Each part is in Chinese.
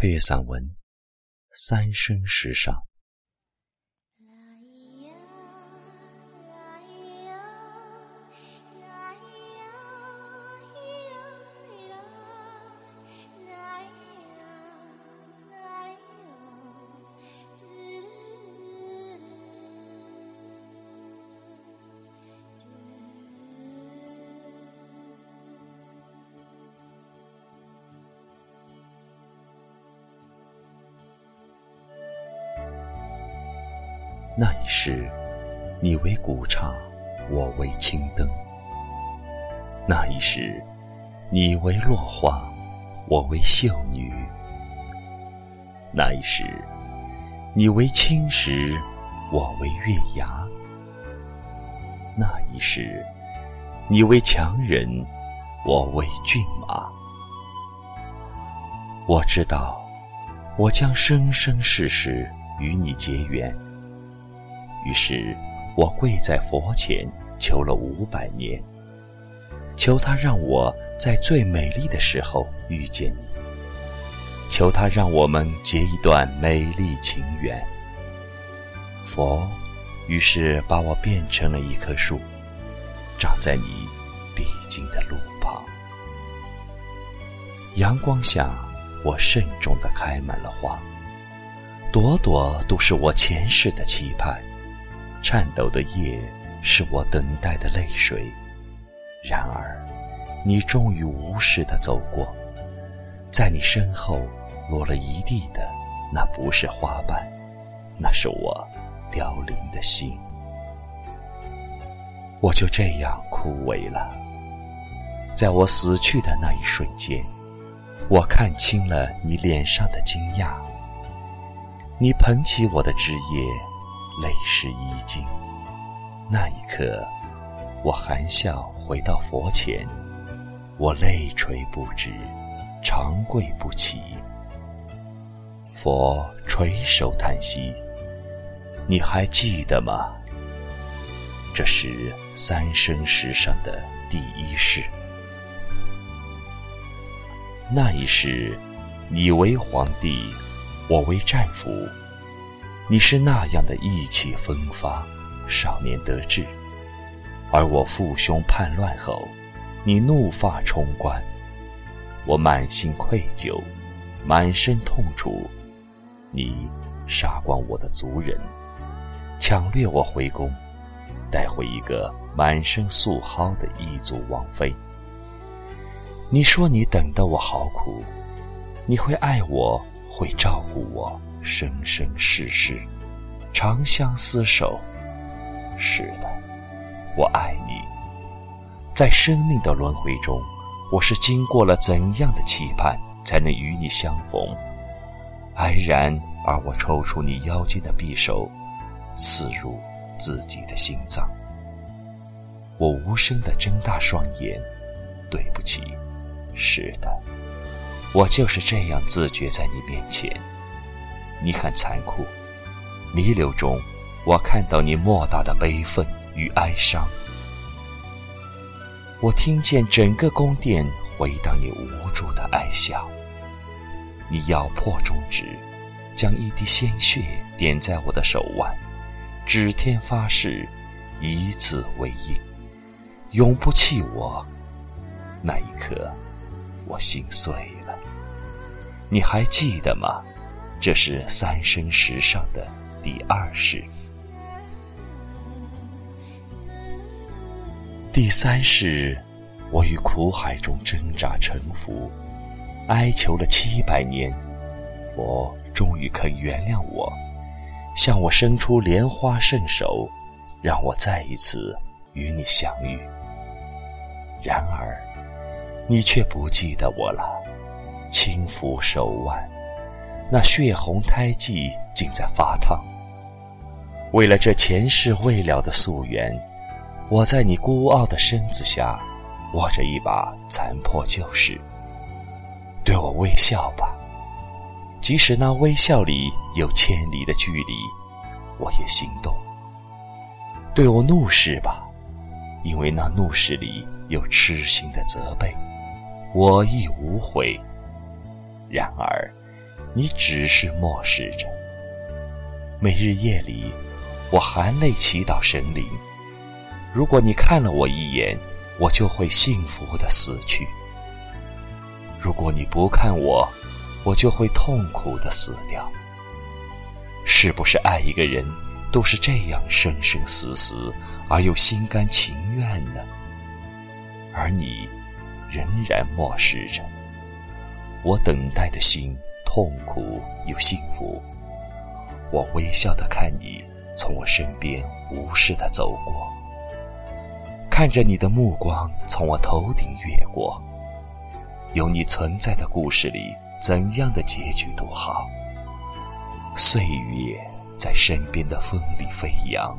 配乐散文《三生石上》。那一世，你为古刹，我为青灯；那一世，你为落花，我为秀女；那一世，你为青石，我为月牙；那一世，你为强人，我为骏马。我知道，我将生生世世与你结缘。于是，我跪在佛前求了五百年，求他让我在最美丽的时候遇见你，求他让我们结一段美丽情缘。佛于是把我变成了一棵树，长在你必经的路旁。阳光下，我慎重地开满了花，朵朵都是我前世的期盼。颤抖的夜，是我等待的泪水。然而，你终于无视的走过，在你身后落了一地的，那不是花瓣，那是我凋零的心。我就这样枯萎了。在我死去的那一瞬间，我看清了你脸上的惊讶。你捧起我的枝叶。泪湿衣襟，那一刻，我含笑回到佛前，我泪垂不止，长跪不起。佛垂首叹息：“你还记得吗？这是三生石上的第一世。那一世，你为皇帝，我为战俘。”你是那样的意气风发，少年得志；而我父兄叛乱后，你怒发冲冠，我满心愧疚，满身痛楚。你杀光我的族人，抢掠我回宫，带回一个满身素蒿的异族王妃。你说你等得我好苦，你会爱我，会照顾我。生生世世，长相厮守。是的，我爱你。在生命的轮回中，我是经过了怎样的期盼，才能与你相逢？安然而我抽出你腰间的匕首，刺入自己的心脏。我无声的睁大双眼，对不起。是的，我就是这样自觉在你面前。你很残酷，弥留中，我看到你莫大的悲愤与哀伤。我听见整个宫殿回荡你无助的哀笑。你咬破中指，将一滴鲜血点在我的手腕，指天发誓，以此为印，永不弃我。那一刻，我心碎了。你还记得吗？这是三生石上的第二世，第三世，我于苦海中挣扎沉浮，哀求了七百年，佛终于肯原谅我，向我伸出莲花圣手，让我再一次与你相遇。然而，你却不记得我了，轻抚手腕。那血红胎记竟在发烫。为了这前世未了的夙愿，我在你孤傲的身子下，握着一把残破旧事。对我微笑吧，即使那微笑里有千里的距离，我也心动。对我怒视吧，因为那怒视里有痴心的责备，我亦无悔。然而。你只是漠视着。每日夜里，我含泪祈祷神灵：如果你看了我一眼，我就会幸福的死去；如果你不看我，我就会痛苦的死掉。是不是爱一个人都是这样生生死死，而又心甘情愿呢？而你仍然漠视着我等待的心，痛苦又幸福。我微笑的看你从我身边无视的走过，看着你的目光从我头顶越过。有你存在的故事里，怎样的结局都好。岁月在身边的风里飞扬，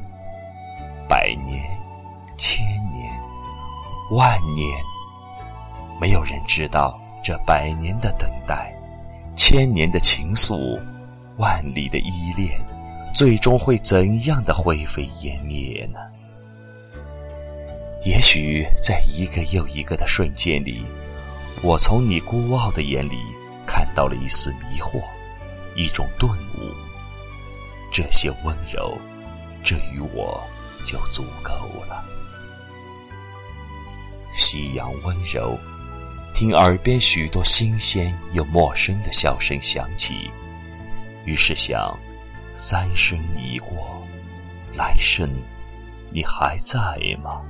百年、千年、万年，没有人知道这百年的等待，千年的情愫。万里的依恋，最终会怎样的灰飞烟灭呢？也许在一个又一个的瞬间里，我从你孤傲的眼里看到了一丝迷惑，一种顿悟。这些温柔，这与我就足够了。夕阳温柔，听耳边许多新鲜又陌生的笑声响起。于是想，三生已过，来生，你还在吗？